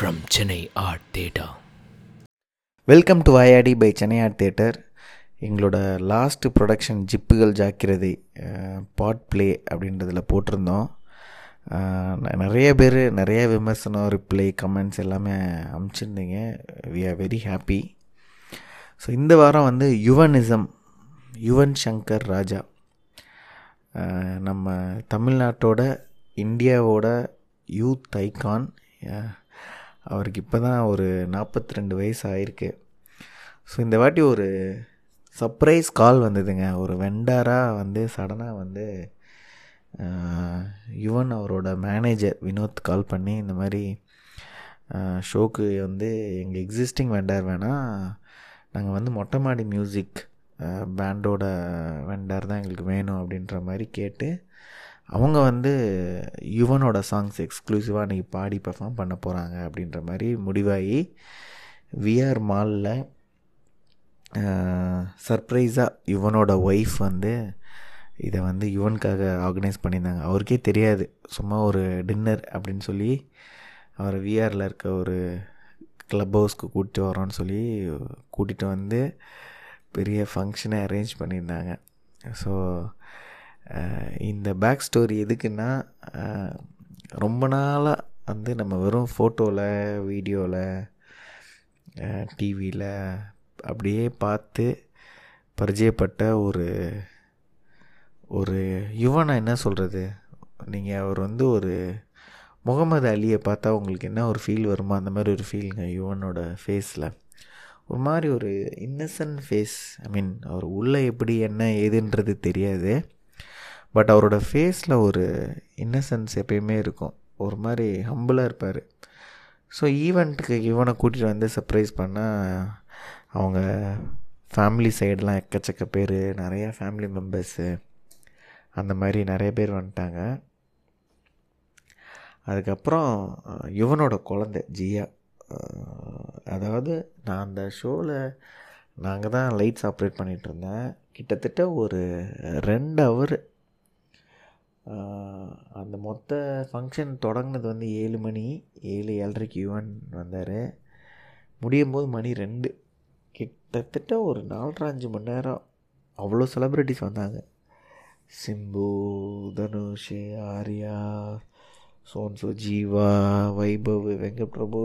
From Chennai art Art welcome to IIT by Chennai art theatre எங்களோட last production ஜிப்புகள் ஜாக்கிரதை பாட் play அப்படின்றதில் போட்டிருந்தோம். நிறைய பேர் நிறைய விமர்சனம் ரிப்ளை கமெண்ட்ஸ் எல்லாமே அமுச்சிருந்தீங்க. We are very happy so இந்த வாரம் வந்து யுவனிசம் யுவன் சங்கர் ராஜா. நம்ம தமிழ்நாட்டோட இந்தியாவோட யூத் ஐகான் அவருக்கு இப்போ தான் ஒரு நாற்பத்தி ரெண்டு வயசு ஆயிருக்கு. ஸோ இந்த வாட்டி ஒரு சர்ப்ரைஸ் கால் வந்ததுங்க. ஒரு வெண்டாராக வந்து சடனாக வந்து யுவன் அவரோட மேனேஜர் வினோத் கால் பண்ணி இந்த மாதிரி ஷோக்கு வந்து எங்கள் எக்ஸிஸ்டிங் வெண்டார் வேணால் நாங்கள் வந்து மொட்டை மாடி மியூசிக் பேண்டோட வெண்டார் தான் எங்களுக்கு வேணும் அப்படின்ற மாதிரி கேட்டு அவங்க வந்து யுவனோட சாங்ஸ் எக்ஸ்க்ளூசிவாக அன்றைக்கி பாடி பெர்ஃபார்ம் பண்ண போகிறாங்க அப்படின்ற மாதிரி முடிவாகி விஆர் மாலில் சர்ப்ரைஸாக யுவனோட ஒய்ஃப் வந்து இதை வந்து யுவனுக்காக ஆர்கனைஸ் பண்ணியிருந்தாங்க. அவருக்கே தெரியாது. சும்மா ஒரு டின்னர் அப்படின்னு சொல்லி அவர் விஆரில் இருக்க ஒரு க்ளப் ஹவுஸ்க்கு கூப்பிட்டு வரோன்னு சொல்லி கூட்டிகிட்டு வந்து பெரிய ஃபங்க்ஷனை அரேஞ்ச் பண்ணியிருந்தாங்க. ஸோ இந்த பேக் ஸ்டோரி எதுக்குன்னா ரொம்ப நாளாக வந்து நம்ம வெறும் ஃபோட்டோவில் வீடியோவில் டிவியில் அப்படியே பார்த்து பரிச்சயப்பட்ட ஒரு ஒரு யுவனை என்ன சொல்கிறது நீங்கள் அவர் வந்து ஒரு முகமது அலியை பார்த்தா உங்களுக்கு என்ன ஒரு ஃபீல் வருமோ? அந்த மாதிரி ஒரு ஃபீலுங்க யுவனோட ஃபேஸில் ஒரு மாதிரி ஒரு இன்னசென்ட் ஃபேஸ் ஐ மீன் அவர் உள்ளே எப்படி என்ன ஏதுன்றது தெரியாது. பட் அவரோட ஃபேஸில் ஒரு இன்னசென்ஸ் எப்பயுமே இருக்கும். ஒரு மாதிரி ஹம்பிளாக இருப்பார். ஸோ ஈவெண்ட்டுக்கு இவனை கூட்டிகிட்டு வந்து சர்ப்ரைஸ் பண்ணால் அவங்க ஃபேமிலி சைடெலாம் எக்கச்சக்க பேர் நிறையா ஃபேமிலி மெம்பர்ஸு அந்த மாதிரி நிறைய பேர் வந்துட்டாங்க. அதுக்கப்புறம் யுவனோட குழந்தை ஜியா. அதாவது நான் அந்த ஷோவில் நாங்கள் தான் லைட்ஸ் ஆப்ரேட் பண்ணிகிட்டு இருந்தேன். கிட்டத்தட்ட ஒரு ரெண்டு ஹவர் அந்த மொத்த ஃபங்க்ஷன் தொடங்கினது வந்து ஏழு மணி ஏழு ஏழரைக்கு யுவன் வந்தார். முடியும் போது மணி ரெண்டு. கிட்டத்தட்ட ஒரு நாலரை அஞ்சு மணி நேரம் அவ்வளோ செலிப்ரிட்டிஸ் வந்தாங்க. சிம்பு தனுஷ் ஆர்யா சோன்சு ஜீவா வைபவ் வெங்கட் பிரபு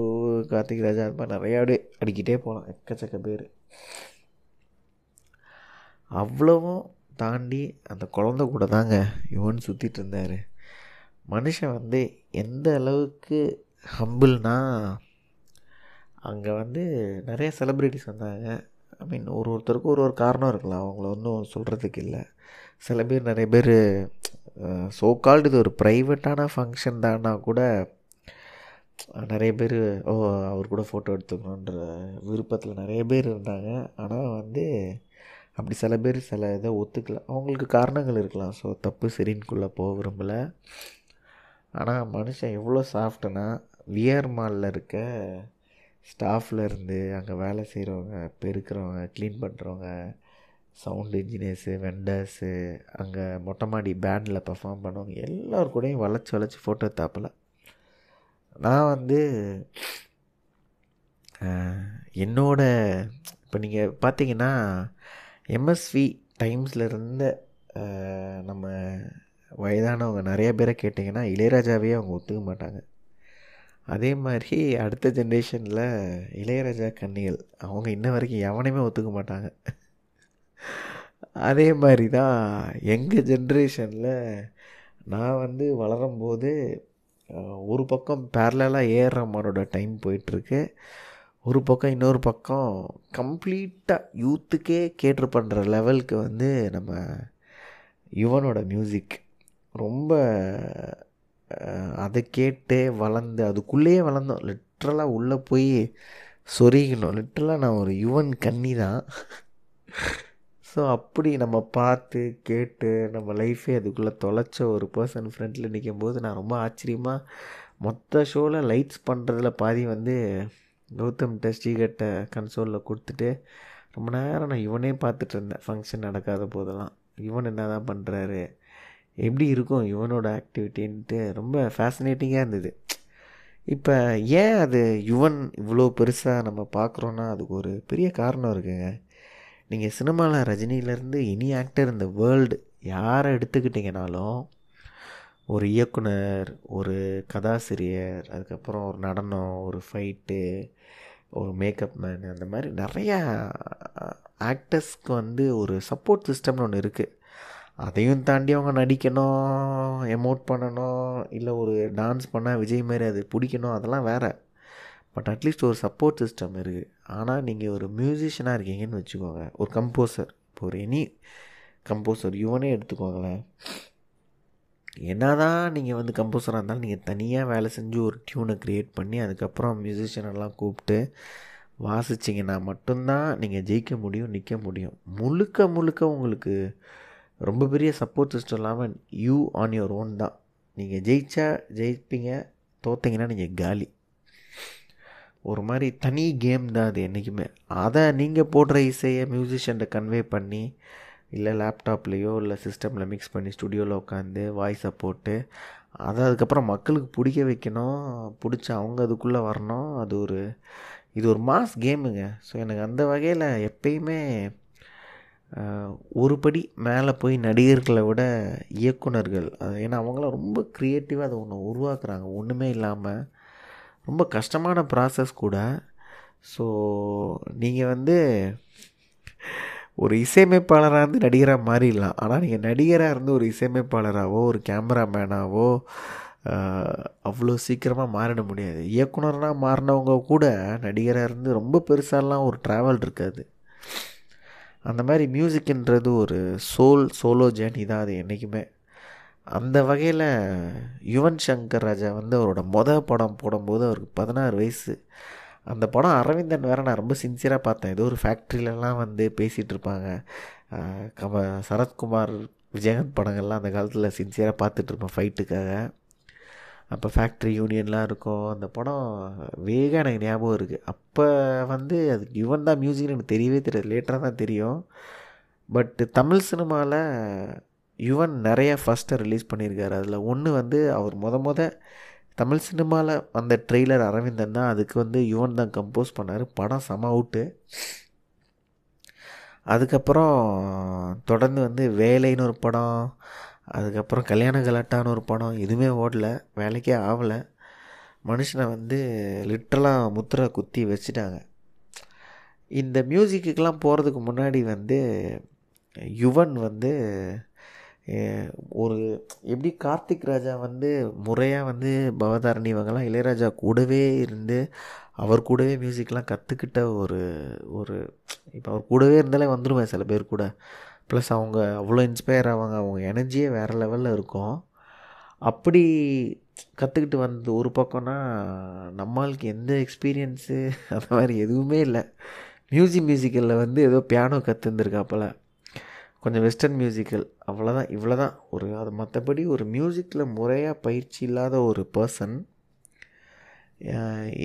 கார்த்திக் ராஜா அது மாதிரி நிறையா அப்படியே அடிக்கிட்டே போகலாம் எக்கச்சக்க பேர். அவ்வளவும் தாண்டி அந்த குழந்த கூட தாங்க யுவன் சுற்றிட்டு இருந்தார். மனுஷன் வந்து எந்த அளவுக்கு ஹம்பிள்னா அங்கே வந்து நிறைய செலிப்ரிட்டிஸ் வந்தாங்க. ஐ மீன் ஒரு ஒருத்தருக்கும் ஒரு ஒரு காரணம் இருக்கலாம் அவங்கள ஒன்றும் சொல்கிறதுக்கு இல்லை. சில பேர் நிறைய பேர் சோக்கால்டு இது ஒரு ப்ரைவேட்டான ஃபங்க்ஷன் தான்னா கூட நிறைய பேர் ஓ அவர் கூட ஃபோட்டோ எடுத்துக்கணுன்ற விருப்பத்தில் நிறைய பேர் இருந்தாங்க. ஆனால் வந்து அப்படி சில பேர் சில இதை ஒத்துக்கல. அவங்களுக்கு காரணங்கள் இருக்கலாம். ஸோ தப்பு சரின்குள்ளே போக விரும்பலை. ஆனால் மனுஷன் எவ்வளோ சாஃப்ட்டுன்னா விஆர் மாலில் இருக்க ஸ்டாஃப்ல இருந்து அங்கே வேலை செய்கிறவங்க பெருக்கிறவங்க க்ளீன் பண்ணுறவங்க சவுண்ட் இன்ஜினியர்ஸு வெண்டர்ஸு அங்கே மொட்டை மாடி பேண்டில் பர்ஃபார்ம் பண்ணுவாங்க எல்லோரு கூடயும் வளைச்சி வளைச்சி ஃபோட்டோ தாப்பில் நான் வந்து என்னோட இப்போ நீங்கள் பார்த்தீங்கன்னா எம்எஸ்வி டைம்ஸில் இருந்த நம்ம வயதானவங்க நிறைய பேரை கேட்டிங்கன்னா இளையராஜாவே அவங்க ஒத்துக்க மாட்டாங்க. அதே மாதிரி அடுத்த ஜென்ரேஷனில் இளையராஜா கன்னிகள் அவங்க இன்ன வரைக்கும் எவனையுமே ஒத்துக்க மாட்டாங்க. அதே மாதிரி தான் எங்கள் ஜென்ரேஷனில் நான் வந்து வளரும்போது ஒரு பக்கம் பேரலாக ஏஆர் ரஹ்மானோட டைம் போயிட்டுருக்கு. ஒரு பக்கம் இன்னொரு பக்கம் கம்ப்ளீட்டாக யூத்துக்கே கேட்ரு பண்ணுற லெவலுக்கு வந்து நம்ம யுவனோட மியூசிக் ரொம்ப அதை கேட்டு வளர்ந்து அதுக்குள்ளேயே வளர்ந்தோம். லிட்ரலாக உள்ளே போய் சொருகினோம். லிட்ரலாக நான் ஒரு யுவன் கன்னி தான். ஸோ அப்படி நம்ம பார்த்து கேட்டு நம்ம லைஃபே அதுக்குள்ளே தொலைச்ச ஒரு பர்சன் ஃப்ரெண்டில் நிற்கும் போது நான் ரொம்ப ஆச்சரியமாக மொத்த ஷோவில் லைட்ஸ் பண்ணுறதுல பாதி வந்து கௌதம்கிட்ட ஸ்ரீகட்ட கன்சோலில் கொடுத்துட்டு ரொம்ப நேரம் நான் இவனே பார்த்துட்டு இருந்தேன். ஃபங்க்ஷன் நடக்காத போதெல்லாம். இவன் என்ன தான் பண்ணுறாரு எப்படி இருக்கும் இவனோட ஆக்டிவிட்டின்ட்டு ரொம்ப ஃபேசினேட்டிங்காக இருந்தது. இப்போ ஏன் அது யுவன் இவ்வளோ பெருசாக நம்ம பார்க்குறோன்னா அதுக்கு ஒரு பெரிய காரணம் இருக்குங்க. நீங்கள் சினிமாவில் ரஜினியிலேருந்து இனி ஆக்டர் இந்த வேர்ல்டு யாரை எடுத்துக்கிட்டிங்கனாலும் ஒரு இயக்குனர் ஒரு கதாசிரியர் அதுக்கப்புறம் ஒரு நடனம் ஒரு ஃபைட்டு ஒரு மேக்கப் மேன் அந்த மாதிரி நிறையா ஆக்டர்ஸ்க்கு வந்து ஒரு சப்போர்ட் சிஸ்டம்னு ஒன்று இருக்குது அதையும் தாண்டி அவங்க நடிக்கணும் எமோட் பண்ணணும் இல்லை ஒரு டான்ஸ் பண்ணால் விஜய் மாதிரி அது பிடிக்கணும் அதெல்லாம் வேறு. பட் அட்லீஸ்ட் ஒரு சப்போர்ட் சிஸ்டம் இருக்குது ஆனால் நீங்கள் ஒரு மியூசிஷியனாக இருக்கீங்கன்னு வச்சுக்கோங்க. ஒரு கம்போசர் இப்போ ஒரு எனி கம்போசர் யுவனே எடுத்துக்கோங்களேன். என்ன தான் நீங்கள் வந்து கம்போசராக இருந்தாலும் நீங்கள் தனியாக வேலை செஞ்சு ஒரு டியூனை க்ரியேட் பண்ணி அதுக்கப்புறம் மியூசிஷியனெல்லாம் கூப்பிட்டு வாசிச்சிங்கன்னா மட்டும்தான் நீங்கள் ஜெயிக்க முடியும் நிற்க முடியும். முழுக்க முழுக்க உங்களுக்கு ரொம்ப பெரிய சப்போர்ட் சிஸ்டம் இல்லாமல் யூ ஆன் யுவர் ஓன் தான். நீங்கள் ஜெயிச்சா ஜெயிப்பீங்க தோத்தீங்கன்னா நீங்கள் காலி. ஒரு மாதிரி தனி கேம் தான் அது என்றைக்குமே அதை நீங்கள் போடுற இசையை மியூசிஷியன்கிட்ட கன்வே பண்ணி இல்லை லேப்டாப்லேயோ இல்லை சிஸ்டமில் மிக்ஸ் பண்ணி ஸ்டுடியோவில் உட்காந்து வாய்ஸை போட்டு அதை அதுக்கப்புறம் மக்களுக்கு பிடிக்க வைக்கணும். பிடிச்சி அவங்க அதுக்குள்ளே வரணும். அது ஒரு இது ஒரு மாஸ் கேமுங்க ஸோ எனக்கு அந்த வகையில் எப்பயுமே ஒரு படி மேலே போய் நடிகர்களை விட இயக்குனர்கள் அது ஏன்னா அவங்களாம் ரொம்ப க்ரியேட்டிவாக அதை ஒன்று உருவாக்குறாங்க. ஒன்றுமே இல்லாமல் ரொம்ப கஷ்டமான ப்ராசஸ் கூட. ஸோ நீங்கள் வந்து ஒரு இசையமைப்பாளராக இருந்து நடிகராக மாறிடலாம். ஆனால் நீங்கள் நடிகராக இருந்து ஒரு இசையமைப்பாளராகவோ ஒரு கேமராமேனாவோ அவ்வளோ சீக்கிரமாக மாறிட முடியாது. இயக்குனராக மாறினவங்க கூட நடிகராக இருந்து ரொம்ப பெருசாலாம் ஒரு ட்ராவல் இருக்காது. அந்த மாதிரி மியூசிக்ன்றது ஒரு சோல் சோலோ ஜேர்னி தான் அது என்றைக்குமே அந்த வகையில் யுவன் சங்கர் ராஜா வந்து அவரோட மொதல் படம் போடும்போது அவருக்கு பதினாறு வயசு. அந்த படம் அரவிந்தன் வேறு நான் ரொம்ப சின்சியராக பார்த்தேன். ஏதோ ஒரு ஃபேக்ட்ரியிலலாம் வந்து பேசிகிட்டு இருப்பாங்க கம சரத்குமார் விஜயகாந்த் படங்கள்லாம் அந்த காலத்தில் சின்சியராக பார்த்துட்ருப்பேன் ஃபைட்டுக்காக அப்போ ஃபேக்ட்ரி யூனியன்லாம் இருக்கும். அந்த படம் வேக எனக்கு ஞாபகம் இருக்குது அப்போ வந்து அது யுவன் தான் மியூசிக்னு எனக்கு தெரியவே தெரியாது. லேட்டராக தான் தெரியும். பட்டு தமிழ் சினிமாவில் யுவன் நிறைய ஃபஸ்ட்டை ரிலீஸ் பண்ணியிருக்காரு. அதில் ஒன்று வந்து அவர் மொத மொத தமிழ் சினிமாவில் வந்த ட்ரெய்லர் அரவிந்தன் தான் அதுக்கு வந்து யுவன் தான் கம்போஸ் பண்ணார். படம் செம அவுட்டு அதுக்கப்புறம் தொடர்ந்து வந்து வேலைன்னு ஒரு படம் அதுக்கப்புறம் கல்யாண கலாட்டான்னு ஒரு படம் எதுவுமே ஓடல. வேலைக்கே ஆகலை மனுஷனை வந்து லிட்ரலாக முத்திரை குத்தி வச்சுட்டாங்க. இந்த மியூசிக்குக்கெலாம் போகிறதுக்கு முன்னாடி வந்து யுவன் வந்து ஒரு எப்படி கார்த்திக் ராஜா வந்து முறையாக வந்து பவதாரணி இவங்கெல்லாம் இளையராஜா கூடவே இருந்து அவர் கூடவே மியூசிக்லாம் கற்றுக்கிட்ட ஒரு ஒரு இப்போ அவர் கூடவே இருந்தாலே வந்துடுவேன் சில பேர் கூட. ப்ளஸ் அவங்க அவ்வளோ இன்ஸ்பயர் ஆவாங்க. அவங்க எனர்ஜியே வேறு லெவலில் இருக்கும். அப்படி கற்றுக்கிட்டு வந்தது ஒரு பக்கம்னா நம்மளுக்கு எந்த எக்ஸ்பீரியன்ஸு அந்த மாதிரி எதுவுமே இல்லை. மியூசிக் மியூசிக்கலில் வந்து ஏதோ பியானோ கற்றுந்துருக்காப்பில் கொஞ்சம் வெஸ்டர்ன் மியூசிக்கல் அவ்வளோதான் இவ்வளோ தான் ஒரு அது மற்றபடி ஒரு மியூசிக்கில் முறையாக பயிற்சி இல்லாத ஒரு பர்சன்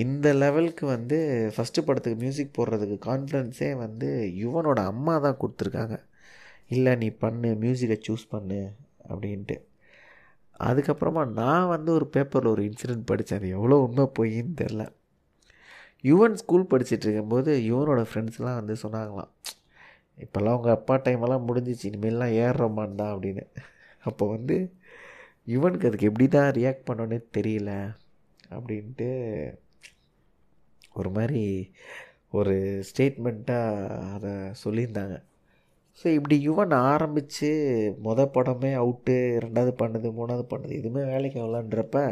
இந்த லெவலுக்கு வந்து ஃபஸ்ட்டு படத்துக்கு மியூசிக் போடுறதுக்கு கான்ஃபிடென்ஸே வந்து யுவனோட அம்மா தான் கொடுத்துருக்காங்க. இல்லை நீ பண்ணு மியூசிக்கை சூஸ் பண்ணு அப்படின்ட்டு. அதுக்கப்புறமா நான் வந்து ஒரு பேப்பரில் ஒரு இன்சிடெண்ட் படித்தேன் அது எவ்வளோ உண்மை பொய்ன்னு தெரில யுவன் ஸ்கூல் படிச்சுட்டு இருக்கும்போது யுவனோட ஃப்ரெண்ட்ஸ்லாம் வந்து சொன்னாங்களாம் இப்போல்லாம் உங்கள் அப்பா டைமெல்லாம் முடிஞ்சிச்சு இனிமேல்லாம் ஏறுறோமான் தான் அப்படின்னு. அப்போ வந்து யுவனுக்கு அதுக்கு எப்படி தான் ரியாக்ட் பண்ணோன்னே தெரியல அப்படின்ட்டு ஒரு மாதிரி ஒரு ஸ்டேட்மெண்ட்டாக அதை சொல்லியிருந்தாங்க. ஸோ இப்படி யுவன் ஆரம்பித்து மொத படமே அவுட்டு ரெண்டாவது பண்ணுது மூணாவது பண்ணுது எதுவுமே வேலைக்கு ஆகலான்றப்ப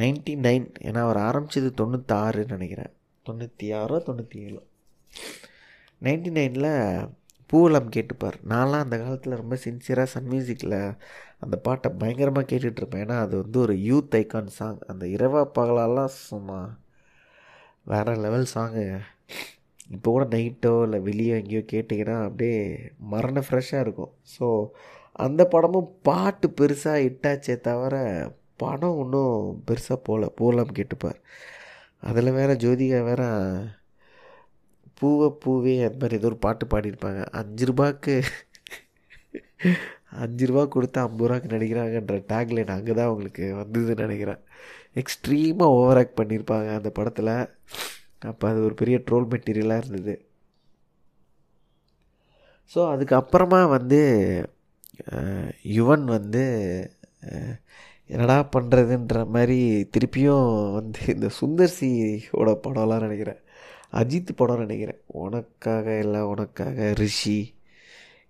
நைன்டி நைன் ஏன்னா அவர் ஆரம்பித்தது தொண்ணூற்றாறுன்னு நினைக்கிறேன். தொண்ணூற்றி ஆறோ தொண்ணூற்றி ஏழோ. நைன்டி நைனில் பூவலம் கேட்டுப்பார். நான்லாம் அந்த காலத்தில் ரொம்ப சின்சியராக சன் மியூசிக்கில் அந்த பாட்டை பயங்கரமாக கேட்டுட்ருப்பேன் ஏன்னா அது வந்து ஒரு யூத் ஐக்கான் சாங் அந்த இரவா பகலாலாம் சும்மா வேறு லெவல் சாங்கு இப்போ கூட நைட்டோ இல்லை வெளியே எங்கேயோ கேட்டிங்கன்னா அப்படியே மரண ஃப்ரெஷ்ஷாக இருக்கும். ஸோ அந்த படமும் பாட்டு பெருசாக இட்டாச்சே தவிர படம் ஒன்றும் பெருசாக போகல போகலாம் கேட்டுப்பார். அதில் வேறு ஜோதிகா வேறு பூவை பூவே அந்த மாதிரி ஏதோ ஒரு பாட்டு பாடியிருப்பாங்க. அஞ்சு ரூபாய்க்கு அஞ்சு ரூபா கொடுத்து ஐம்பது ரூபாய்க்கு நடிக்கிறாங்கன்ற டேக்லைன் அங்கே தான் அவங்களுக்கு வந்ததுன்னு நினைக்கிறேன். எக்ஸ்ட்ரீமாக ஓவர் ஆக்ட் பண்ணியிருப்பாங்க அந்த படத்தில். அப்போ அது ஒரு பெரிய ட்ரோல் மெட்டீரியலாக இருந்தது. ஸோ அதுக்கப்புறமா வந்து யுவன் வந்து என்னடா பண்ணுறதுன்ற மாதிரி திருப்பியும் வந்து இந்த சுந்தர் சியோட படம்லாம் நினைக்கிறேன். அஜித் படம் நினைக்கிறேன். உனக்காக இல்லை உனக்காக ரிஷி.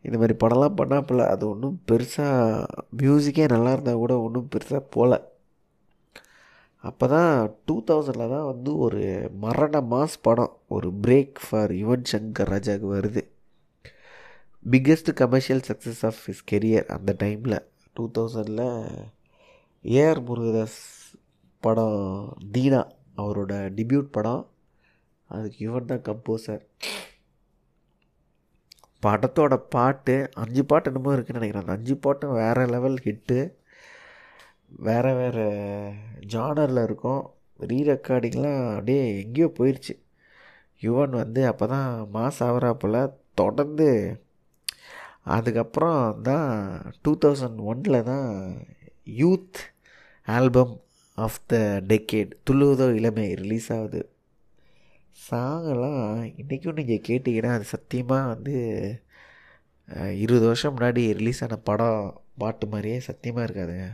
இந்த மாதிரி படம்லாம் பண்ணாப்புல அது ஒன்றும் பெருசாக மியூசிக்கே நல்லா இருந்தால் கூட ஒன்றும் பெருசாக போகல அப்போ தான் டூ தௌசண்டில் தான் வந்து ஒரு மரண மாஸ் படம். ஒரு பிரேக் ஃபார் யுவன் சங்கர் ராஜாவுக்கு வருது. Biggest commercial success of his career அந்த டைமில் டூ தௌசண்டில் ஏஆர் முருகதாஸ் படம் தீனா அவரோட டிபியூட் படம். அதுக்கு யுவன் தான் கம்போசர் படத்தோட பாட்டு அஞ்சு பாட்டு என்னமோ இருக்குன்னு நினைக்கிறேன். அந்த அஞ்சு பாட்டும் வேறு லெவல் ஹிட்டு வேறு வேறு ஜானரில் இருக்கும். ரீ ரெக்கார்டிங்லாம் அப்படியே எங்கேயோ போயிடுச்சு யுவன் வந்து அப்போ தான் மாஸ் ஆகிறாப்புல தொடர்ந்து அதுக்கப்புறம் தான் டூ தௌசண்ட் ஒனில் தான் youth album of the decade Thulluvadho இளமை ரிலீஸ் ஆகுது. சாங்கெல்லாம் இன்றைக்கும் நீங்கள் கேட்டிங்கன்னா அது சத்தியமாக வந்து இருபது வருஷம் முன்னாடி ரிலீஸ் ஆன படம் பாட்டு மாதிரியே சத்தியமாக இருக்காதுங்க.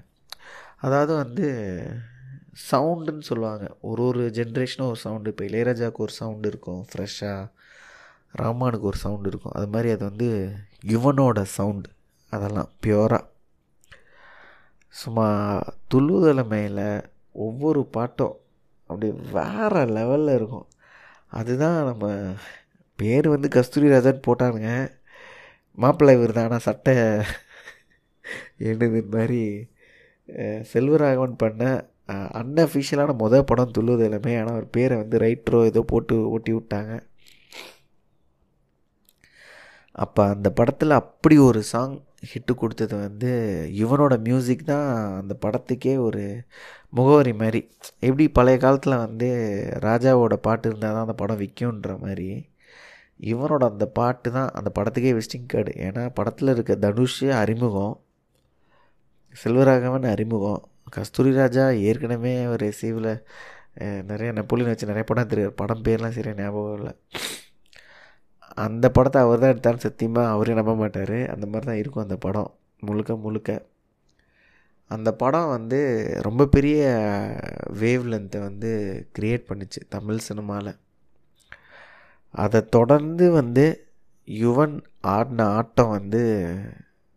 அதாவது வந்து சவுண்டுன்னு சொல்லுவாங்க. ஒரு ஒரு ஜென்ரேஷனும் ஒரு சவுண்டு இப்போ இளையராஜாவுக்கு ஒரு சவுண்டு இருக்கும் ஃப்ரெஷ்ஷாக ராமானுக்கு ஒரு சவுண்டு இருக்கும். அது மாதிரி அது வந்து யுவனோட சவுண்டு அதெல்லாம் பியோராக சும்மா துள்ளுதலை மேலே ஒவ்வொரு பாட்டும் அப்படி வேறு லெவலில் இருக்கும். அதுதான் நம்ம பேர் வந்து கஸ்தூரி ராஜான்னு போட்டானுங்க. மாப்பிள்ளை இவர் தான் ஆனால் சட்டை என்னது இந்த மாதிரி செல்வராகவன் பண்ண அன்அஃபிஷியலான மொதல் படம் துள்ளுவது எல்லாமே ஆனால் அவர் பேரை வந்து ரைட்ரோ ஏதோ போட்டு ஓட்டி விட்டாங்க. அப்போ அந்த படத்தில் அப்படி ஒரு சாங் ஹிட்டு கொடுத்தது வந்து இவனோட மியூசிக் தான் அந்த படத்துக்கே ஒரு முகவரி மாதிரி. எப்படி பழைய காலத்தில் வந்து ராஜாவோட பாட்டு இருந்தால் தான் அந்த படம் விற்கும்ன்ற மாதிரி இவனோட அந்த பாட்டு தான் அந்த படத்துக்கே விசிட்டிங் கார்டு ஏன்னா படத்தில் இருக்க தனுஷ் அறிமுகம் செல்வராகவன் அறிமுகம் கஸ்தூரி ராஜா ஏற்கனவே ஒரு சீவில் நிறைய நெப்போலியன் வச்சு நிறைய படம் தெரியாது படம் பேர்லாம் சரியாக ஞாபகம் இல்லை. அந்த படத்தை அவர் தான் எடுத்தாலும் சத்தியமாக அவரே நம்ப மாட்டார். அந்த மாதிரி தான் இருக்கும் அந்த படம். முழுக்க முழுக்க. அந்த படம் வந்து ரொம்ப பெரிய வேவ் லென்த்தை வந்து க்ரியேட் பண்ணிச்சு தமிழ் சினிமாவில் அதை தொடர்ந்து வந்து யுவன் ஆடின ஆட்டம் வந்து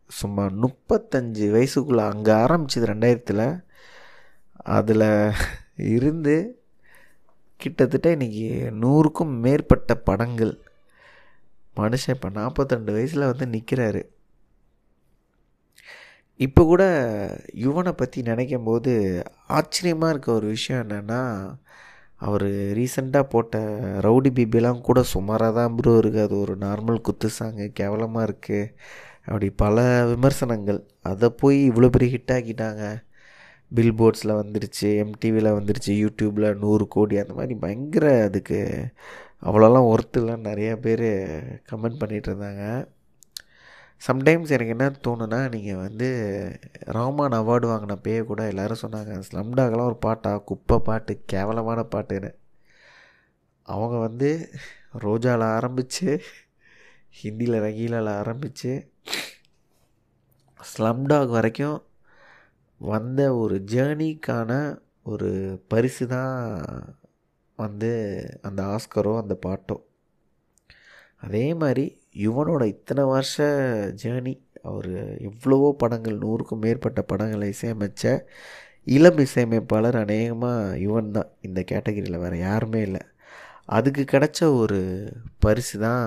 சும்மா முப்பத்தஞ்சு வயசுக்குள்ளே அங்கே ஆரம்பிச்சது ரெண்டாயிரத்தில். அதில் இருந்து கிட்டத்தட்ட இன்றைக்கி நூறுக்கும் மேற்பட்ட படங்கள். மனுஷன் இப்போ நாற்பத்திரெண்டு வயசில் வந்து நிற்கிறாரு இப்போ கூட யுவனை பற்றி நினைக்கும் போது ஆச்சரியமாக இருக்க ஒரு விஷயம் என்னென்னா அவர் ரீசெண்டாக போட்ட ரவுடி பிபிலாம் கூட சுமாராக தான் ப்ரோ இருக்குது அது ஒரு நார்மல் குத்து சாங்கு கேவலமாக இருக்குது அப்படி பல விமர்சனங்கள். அதை போய் இவ்வளோ பெரிய ஹிட் ஆக்கிட்டாங்க. பில் போர்ட்ஸில் வந்துருச்சு எம்டிவியில் வந்துருச்சு யூடியூப்பில் நூறு கோடி அந்த மாதிரி பயங்கர அதுக்கு அவ்வளோலாம் ஒர்த்துலாம் நிறையா பேர் கமெண்ட் பண்ணிகிட்டு இருந்தாங்க சம்டைம்ஸ் எனக்கு என்ன தோணுன்னா நீங்கள் வந்து ராமான் அவார்டு வாங்கின பேய கூட எல்லோரும் சொன்னாங்க ஸ்லம்டாகலாம் ஒரு பாட்டா? குப்பை பாட்டு கேவலமான பாட்டுன்னு. அவங்க வந்து ரோஜாவில் ஆரம்பித்து ஹிந்தியில் ரங்கீலாவில் ஆரம்பித்து ஸ்லம்டாக் வரைக்கும் வந்த ஒரு ஜேர்னிக்கான ஒரு பரிசு தான் வந்து அந்த ஆஸ்கரோ அந்த பாட்டோ. அதே மாதிரி யுவனோட இத்தனை வருஷ ஜேர்னி அவர் எவ்வளவோ படங்கள் நூறுக்கும் மேற்பட்ட படங்களை இசையமைச்ச இளம் இசையமைப்பாளர் அநேகமாக யுவன் தான். இந்த கேட்டகரியில் வேறு யாருமே இல்லை. அதுக்கு கிடைச்ச ஒரு பரிசு தான்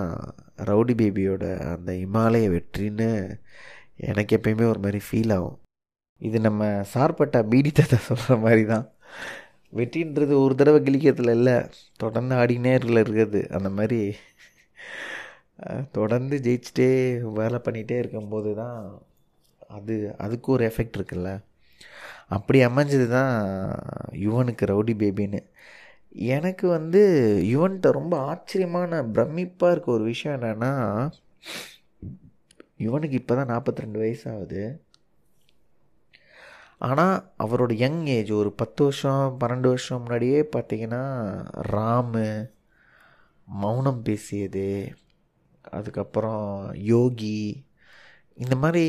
ரவுடி பேபியோட அந்த இமாலய வெற்றின்னு எனக்கு எப்பயுமே ஒரு மாதிரி ஃபீல் ஆகும். இது நம்ம சார்பட்ட பீடித்தத்தை சொல்கிற மாதிரி தான். வெற்றின்றது ஒரு தடவை கிழிக்கிறதுல இல்லை. தொடர்ந்து ஆடினே இருக்கிறது அந்த மாதிரி தொடர்ந்து ஜெயிச்சுட்டே வேலை பண்ணிகிட்டே இருக்கும்போது தான் அது அதுக்கு ஒரு எஃபெக்ட் இருக்குல்ல. அப்படி அமைஞ்சது தான் யுவனுக்கு ரவுடி பேபின்னு. எனக்கு வந்து யுவன்கிட்ட ரொம்ப ஆச்சரியமான பிரமிப்பாக இருக்க ஒரு விஷயம் என்னென்னா யுவனுக்கு இப்போ தான் நாற்பத்தி ரெண்டு வயசாகுது ஆனால் அவரோட யங் ஏஜ் ஒரு பத்து வருஷம் பன்னெண்டு வருஷம் முன்னாடியே பார்த்தீங்கன்னா ராமு மௌனம் பேசியது அதுக்கப்புறம் யோகி இந்த மாதிரி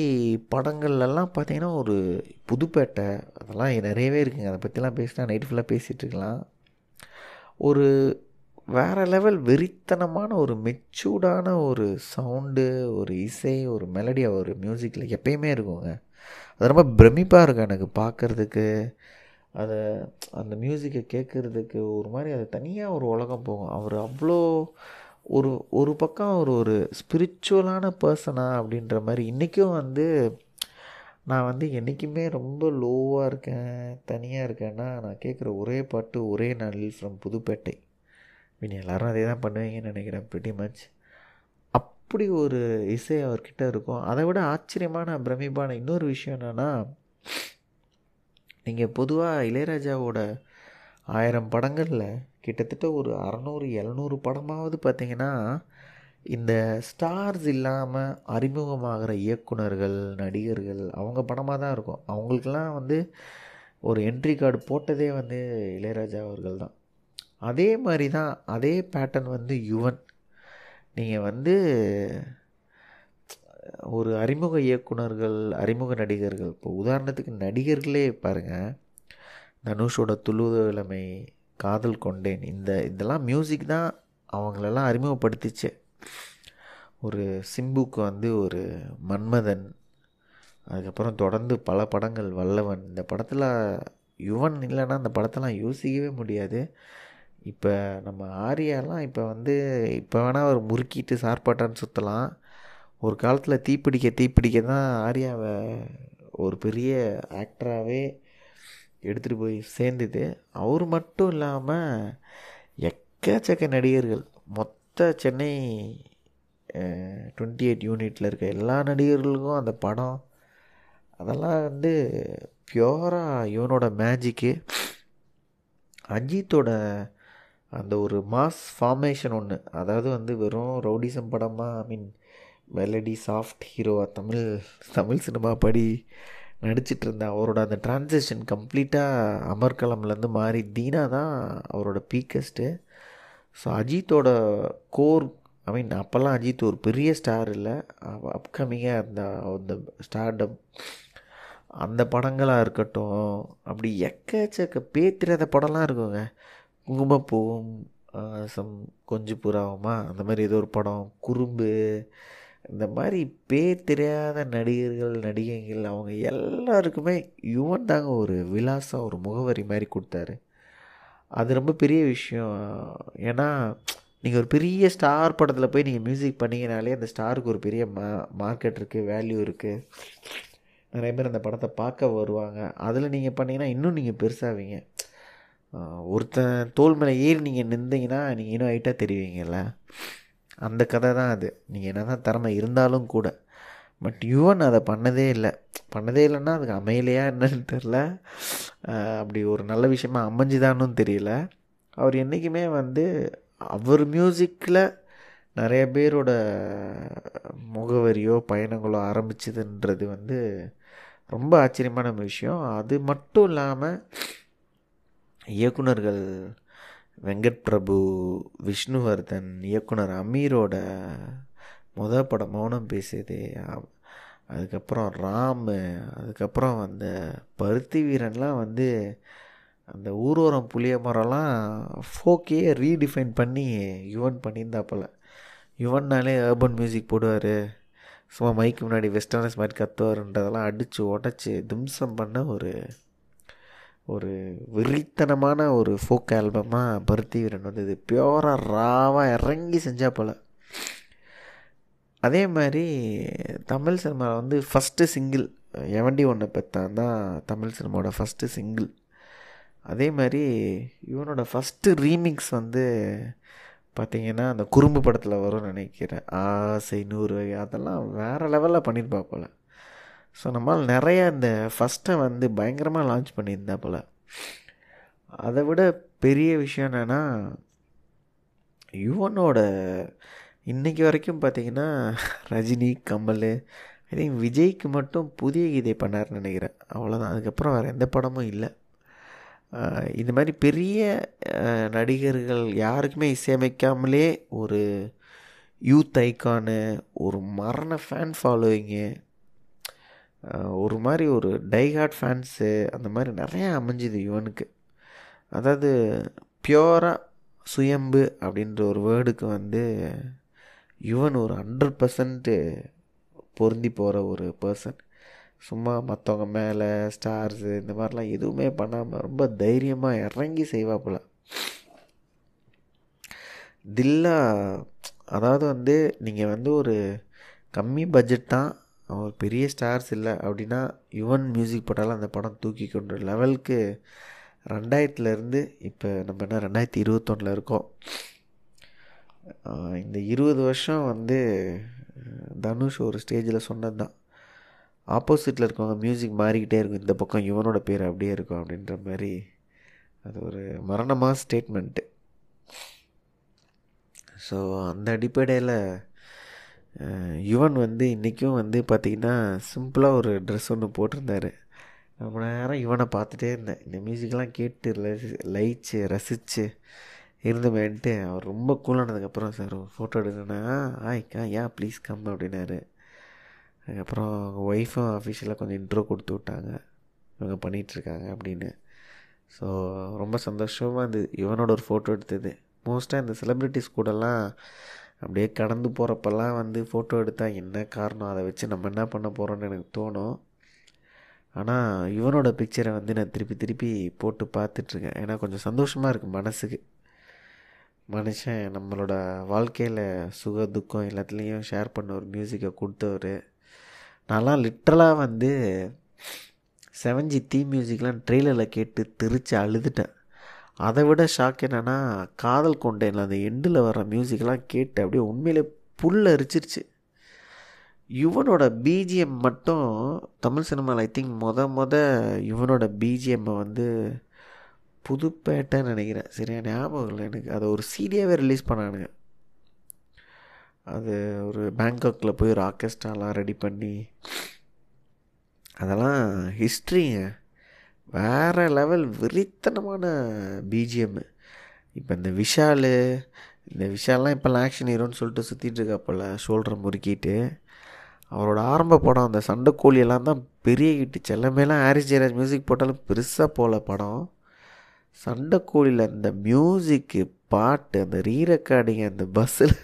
படங்கள்லாம் பார்த்தீங்கன்னா ஒரு புதுப்பேட்டை அதெல்லாம் நிறையவே இருக்குங்க. அதை பற்றிலாம் பேசினா நைட் ஃபுல்லாக பேசிகிட்டு இருக்கலாம். ஒரு வேறு லெவல் வெறித்தனமான ஒரு மெச்சூர்டான ஒரு சவுண்டு ஒரு இசை ஒரு மெலடி ஒரு மியூசிக்கில் எப்பயுமே இருக்குங்க. அது ரொம்ப பிரமிப்பாக இருக்கும் எனக்கு பார்க்குறதுக்கு அதை அந்த மியூசிக்கை கேட்குறதுக்கு ஒரு மாதிரி அது தனியாக ஒரு உலகம் போகும். அவர் அவ்வளோ ஒரு ஒரு பக்கம் அவர் ஒரு ஸ்பிரிச்சுவலான பர்சனா அப்படின்ற மாதிரி இன்றைக்கும் வந்து நான் வந்து என்றைக்குமே ரொம்ப லோவாக இருக்கேன் தனியாக இருக்கேன்னா நான் கேட்குற ஒரே பாட்டு ஒரே நாளில் ஃப்ரம் புதுப்பேட்டை. மீன் எல்லோரும் அதே தான் பண்ணுவீங்கன்னு நினைக்கிறேன் ப்ரிட்டி மச் அப்படி ஒரு இசை அவர்கிட்ட இருக்கும் அதை விட ஆச்சரியமான பிரமிப்பான இன்னொரு விஷயம் என்னென்னா நீங்கள் பொதுவாக இளையராஜாவோட ஆயிரம் படங்களில் கிட்டத்தட்ட ஒரு அறநூறு எழுநூறு படமாவது பார்த்தீங்கன்னா இந்த ஸ்டார்ஸ் இல்லாமல் அறிமுகமாகிற இயக்குனர்கள் நடிகர்கள் அவங்க படமாக தான் இருக்கும். அவங்களுக்கெல்லாம் வந்து ஒரு என்ட்ரி கார்டு போட்டதே வந்து இளையராஜா அவர்கள் தான். அதே மாதிரி தான் அதே பேட்டர்ன் வந்து யுவன். நீங்கள் வந்து ஒரு அறிமுக இயக்குனர்கள் அறிமுக நடிகர்கள். இப்போ உதாரணத்துக்கு நடிகர்களே பாருங்கள் தனுஷோட துளுவ இளமை காதல் கொண்டேன். இந்த இதெல்லாம் மியூசிக் தான் அவங்களெல்லாம் அறிமுகப்படுத்திச்சு. ஒரு சிம்புக்கு வந்து ஒரு மன்மதன் அதுக்கப்புறம் தொடர்ந்து பல படங்கள் வல்லவன். இந்த படத்தில் யுவன் இல்லைன்னா அந்த படத்தெல்லாம் யோசிக்கவே முடியாது. இப்போ நம்ம ஆரியாலாம் இப்போ வந்து இப்போ வேணால் அவர் முறுக்கிட்டு சார்பாட்டான்னு சுற்றலாம் ஒரு காலத்தில் தீப்பிடிக்க தீப்பிடிக்க தான் ஆரியாவை ஒரு பெரிய ஆக்டராகவே எடுத்துகிட்டு போய் சேர்ந்தது. அவர் மட்டும் இல்லாமல் எக்கச்சக்க நடிகர்கள். மொத்த சென்னை டுவெண்ட்டி எயிட் யூனிட்டில் இருக்க எல்லா நடிகர்களுக்கும் அந்த படம் அதெல்லாம் வந்து பியோராக இவனோட மேஜிக்கு அஜித்தோட அந்த ஒரு மாஸ் ஃபார்மேஷன் ஒன்று அதாவது வந்து வெறும் ரவுடிசம் படமாக ஐ மீன் மெலடி சாஃப்ட் ஹீரோவாக தமிழ் தமிழ் சினிமா படி நடிச்சிட்டு இருந்த அவரோட அந்த டிரான்சேஷன் கம்ப்ளீட்டாக அமர்கலம்லேருந்து மாறி தீனா தான் அவரோட பீக்கஸ்ட்டு ஸோ அஜித்தோட கோர் ஐ மீன் அப்போல்லாம் அஜித் ஒரு பெரிய ஸ்டார் இல்லை. அப்கமிங்காக அந்த அந்த ஸ்டார்டம் அந்த படங்களாக இருக்கட்டும் அப்படி எக்கச்சக்க பேத்திராத படம்லாம் இருக்குங்க. குங்குமப்பூவும் சம் கொஞ்சு புறாவுமா அந்த மாதிரி ஏதோ ஒரு படம். குறும்பு இந்த மாதிரி பேர் தெரியாத நடிகர்கள் நடிகைகள் அவங்க எல்லாருக்குமே யுவன் தாங்க ஒரு விலாசம் ஒரு முகவரி மாதிரி கொடுத்தாரு. அது ரொம்ப பெரிய விஷயம். ஏன்னா நீங்கள் ஒரு பெரிய ஸ்டார் படத்தில் போய் நீங்கள் மியூசிக் பண்ணிங்கனாலே அந்த ஸ்டாருக்கு ஒரு பெரிய மா மார்க்கெட் இருக்குது வேல்யூ இருக்குது நிறைய பேர் அந்த படத்தை பார்க்க வருவாங்க. அதில் நீங்கள் பண்ணிங்கன்னா இன்னும் நீங்கள் பெருசாவீங்க. ஒருத்தன் தோல் மேலே ஏறி நீங்கள் நின்றீங்கன்னா நீங்கள் இன்னும் ஹைட்டாக தெரிவிங்கள்ல அந்த கதை தான் அது. நீங்கள் என்ன தான் திறமை இருந்தாலும் கூட. பட் யுவன் அதை பண்ணதே இல்லை. பண்ணதே இல்லைன்னா அதுக்கு அமையலையா என்னன்னு தெரில அப்படி ஒரு நல்ல விஷயமா அமைஞ்சுதான்னு தெரியல. அவர் என்றைக்குமே வந்து அவர் மியூசிக்கில் நிறைய பேரோட முகவரியோ பயணங்களோ ஆரம்பிச்சதுன்றது வந்து ரொம்ப ஆச்சரியமான விஷயம். அது மட்டும் இல்லாமல் இயக்குனர்கள் வெங்கட் பிரபு விஷ்ணுவர்தன் இயக்குனர் அமீரோட முத படம் மௌனம் பேசியது அதுக்கப்புறம் ராமு அதுக்கப்புறம் அந்த பருத்தி வீரன்லாம் வந்து அந்த ஊரோரம் புளிய மரம்லாம் ஃபோக்கையே ரீடிஃபைன் பண்ணி யுவன் பண்ணியிருந்தாப்பில். யுவன்னாலே அர்பன் மியூசிக் போடுவார். சும்மா மைக்கு முன்னாடி வெஸ்டர்னஸ் மாதிரி கத்துவாருன்றதெல்லாம் அடித்து உடச்சி தும்சம் பண்ண ஒரு ஒரு வெறித்தனமான ஒரு ஃபோக் ஆல்பமாக பருத்தி வீரன் இது பியோராக ராவாக இறங்கி செஞ்சால் போல். அதே மாதிரி தமிழ் சினிமாவில் வந்து ஃபஸ்ட்டு சிங்கிள் எவண்டி ஒன்று பெற்றான் தான் தமிழ் சினிமாவோட ஃபஸ்ட்டு சிங்கிள் அதே மாதிரி இவனோட ஃபஸ்ட்டு ரீமிக்ஸ் வந்து பார்த்திங்கன்னா அந்த குறும்பு படத்தில் வரும்னு நினைக்கிறேன். ஆசை நூறு வகை அதெல்லாம் வேறு லெவலில் பண்ணியிருப்பா போல். ஸோ நம்மால் நிறையா இந்த ஃபஸ்ட்டை வந்து பயங்கரமாக லான்ச் பண்ணியிருந்தா போல். அதை விட பெரிய விஷயம் என்னென்னா யுவனோட இன்றைக்கி வரைக்கும் பார்த்தீங்கன்னா ரஜினி கமல் ஐ திங்க் விஜய்க்கு மட்டும் புதிய கீதை பண்ணார்னு நினைக்கிறேன். அவ்வளோதான் அதுக்கப்புறம் வேறு எந்த படமும் இல்லை. இந்த மாதிரி பெரிய நடிகர்கள் யாருக்குமே இசையமைக்காமலே ஒரு யூத் ஐக்கானு ஒரு மரண ஃபேன் ஃபாலோவிங்கு ஒரு மாதிரி ஒரு டைஹார்ட் ஃபேன்ஸு அந்த மாதிரி நிறையா அமைஞ்சுது யுவனுக்கு. அதாவது பியோராக சுயம்பு அப்படின்ற ஒரு வேர்டுக்கு வந்து யுவன் ஒரு ஹண்ட்ரட் பர்சன்ட்டு பொருந்தி போகிற ஒரு பர்சன் சும்மா மற்றவங்க மேலே ஸ்டார்ஸு இந்த மாதிரிலாம் எதுவுமே பண்ணாமல் ரொம்ப தைரியமாக இறங்கி செய்வாப்புல. தில்லா அதாவது வந்து நீங்கள் வந்து ஒரு கம்மி பட்ஜெட் தான் ஒரு பெரிய ஸ்டார்ஸ் இல்லை அப்படின்னா யுவன் மியூசிக் போட்டாலும் அந்த படம் தூக்கி கொண்டு லெவலுக்கு ரெண்டாயிரத்துலேருந்து இப்போ நம்ம என்ன ரெண்டாயிரத்தி இருபத்தொன்னில் இருக்கோம். இந்த இருபது வருஷம் வந்து தனுஷ் ஒரு ஸ்டேஜில் சொன்னது தான் ஆப்போசிட்டில் இருக்கவங்க மியூசிக் மாறிக்கிட்டே இருக்கும். இந்த பக்கம் இவனோட பேர் அப்படியே இருக்கும் அப்படின்ற மாதிரி அது ஒரு மரணமாக ஸ்டேட்மெண்ட்டு ஸோ அந்த அடிப்படையில் யுவன் வந்து இன்றைக்கும் வந்து பார்த்திங்கன்னா சிம்பிளாக ஒரு ட்ரெஸ் ஒன்று போட்டிருந்தார். ரொம்ப நேரம் இவனை பார்த்துட்டே இருந்தேன். இந்த மியூசிக்லாம் கேட்டு லைச்சு ரசித்து இருந்தமேன்ட்டு அவர் ரொம்ப கூலானதுக்கப்புறம் சார் ஒரு ஃபோட்டோ எடுக்கணுன்னா ஆய்க்கா ஏன் ப்ளீஸ் கம் அப்படின்னாரு. அதுக்கப்புறம் அவங்க ஒய்ஃபும் அஃபிஷியலாக கொஞ்சம் இன்ட்ரோ கொடுத்து விட்டாங்க. இவங்க பண்ணிகிட்ருக்காங்க அப்படின்னு. ஸோ ரொம்ப சந்தோஷமாக இருந்தது. இவனோட ஒரு ஃபோட்டோ எடுத்தது. மோஸ்ட்டாக இந்த செலிப்ரிட்டிஸ் கூடலாம் அப்படியே கடந்து போகிறப்பெல்லாம் வந்து ஃபோட்டோ எடுத்தால் என்ன காரணம்? அதை வச்சு நம்ம என்ன பண்ண போகிறோம்னு எனக்கு தோணும். ஆனால் இவனோட பிக்சரை வந்து நான் திருப்பி திருப்பி போட்டு பார்த்துட்ருக்கேன். ஏன்னா கொஞ்சம் சந்தோஷமாக இருக்குது மனசுக்கு. மனுஷன் நம்மளோட வாழ்க்கையில் சுக துக்கம் எல்லாத்துலேயும் ஷேர் பண்ண ஒரு மியூசிக்கை கொடுத்தவர். நான்லாம் லிட்ரலாக வந்து செவன்ஜி தீ மியூசிக்லாம் ட்ரெய்லரில் கேட்டு தெரிச்சு அழுதுட்டேன். அதை விட ஷாக் என்னென்னா காதல் கொண்டேனில் அந்த எண்டில் வர மியூசிக்லாம் கேட்டு அப்படியே உண்மையிலே புல் அரிச்சிருச்சு. யுவனோட பிஜிஎம் மட்டும் தமிழ் சினிமாவில் ஐ திங்க் மொத மொத யுவனோட பிஜிஎம்மை வந்து புதுப்பேட்டைன்னு நினைக்கிறேன். சரியா ஞாபகம் இல்லை எனக்கு. அதை ஒரு சீடியாகவே ரிலீஸ் பண்ணானுங்க. அது ஒரு பேங்காக்கில் போய் ஒரு ஆர்கெஸ்ட்ராலாம் ரெடி பண்ணி அதெல்லாம் ஹிஸ்ட்ரிங்க வேறு லெவல் வெறித்தனமான பிஜிஎம்மு இப்போ இந்த விஷால் இந்த விஷால்லாம் இப்போல்லாம் ஆக்ஷன் ஹீரோன்னு சொல்லிட்டு சுற்றிட்டு இருக்காப்போல ஷோல்டரை முறுக்கிட்டு அவரோட ஆரம்ப படம் அந்த சண்டைக்கோழியெல்லாம் தான் பெரிய ஹிட்டு செல்லமேலாம் ஹாரிஸ் ஜெயராஜ் மியூசிக் போட்டாலும் பெருசாக போகல படம். சண்டைக்கோழியில் அந்த மியூசிக்கு பாட்டு அந்த ரீ ரெக்கார்டிங் அந்த பஸ்ஸில்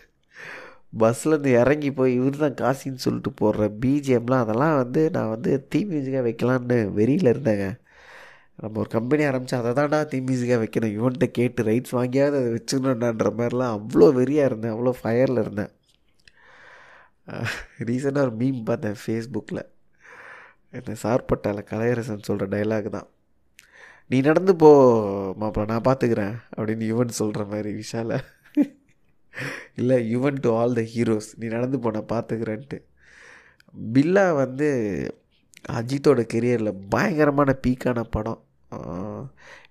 பஸ்ஸில் இறங்கி போய் இவர் தான் காசின்னு சொல்லிட்டு போடுற பிஜிஎம்லாம் அதெல்லாம் வந்து நான் வந்து தீ மியூசிக்காக வைக்கலான்னு வெறியில் இருந்தேங்க. நம்ம ஒரு கம்பெனி ஆரம்பித்து அதை தான்டா தீ மியூசிக்காக வைக்கணும். இவன்கிட்ட கேட்டு ரைட்ஸ் வாங்கியாவது அதை வச்சுக்கணுன்டான்ற மாதிரிலாம் அவ்வளோ வெறியாக இருந்தேன். அவ்வளோ ஃபயரில் இருந்தேன். ரீசெண்டாக ஒரு மீம் பார்த்தேன் ஃபேஸ்புக்கில் இந்த சார்பட்டால கலையரசன் சொல்கிற டைலாக் தான். நீ நடந்து போ மாப்பிள்ள நான் பார்த்துக்கிறேன் அப்படின்னு யுவன் சொல்கிற மாதிரி விஷால. இல்லை Yuvan to all the heroes நீ நடந்து போ நான் பார்த்துக்கிறேன்ட்டு பில்லா வந்து அஜித்தோட கெரியரில் பயங்கரமான பீக்கான படம்.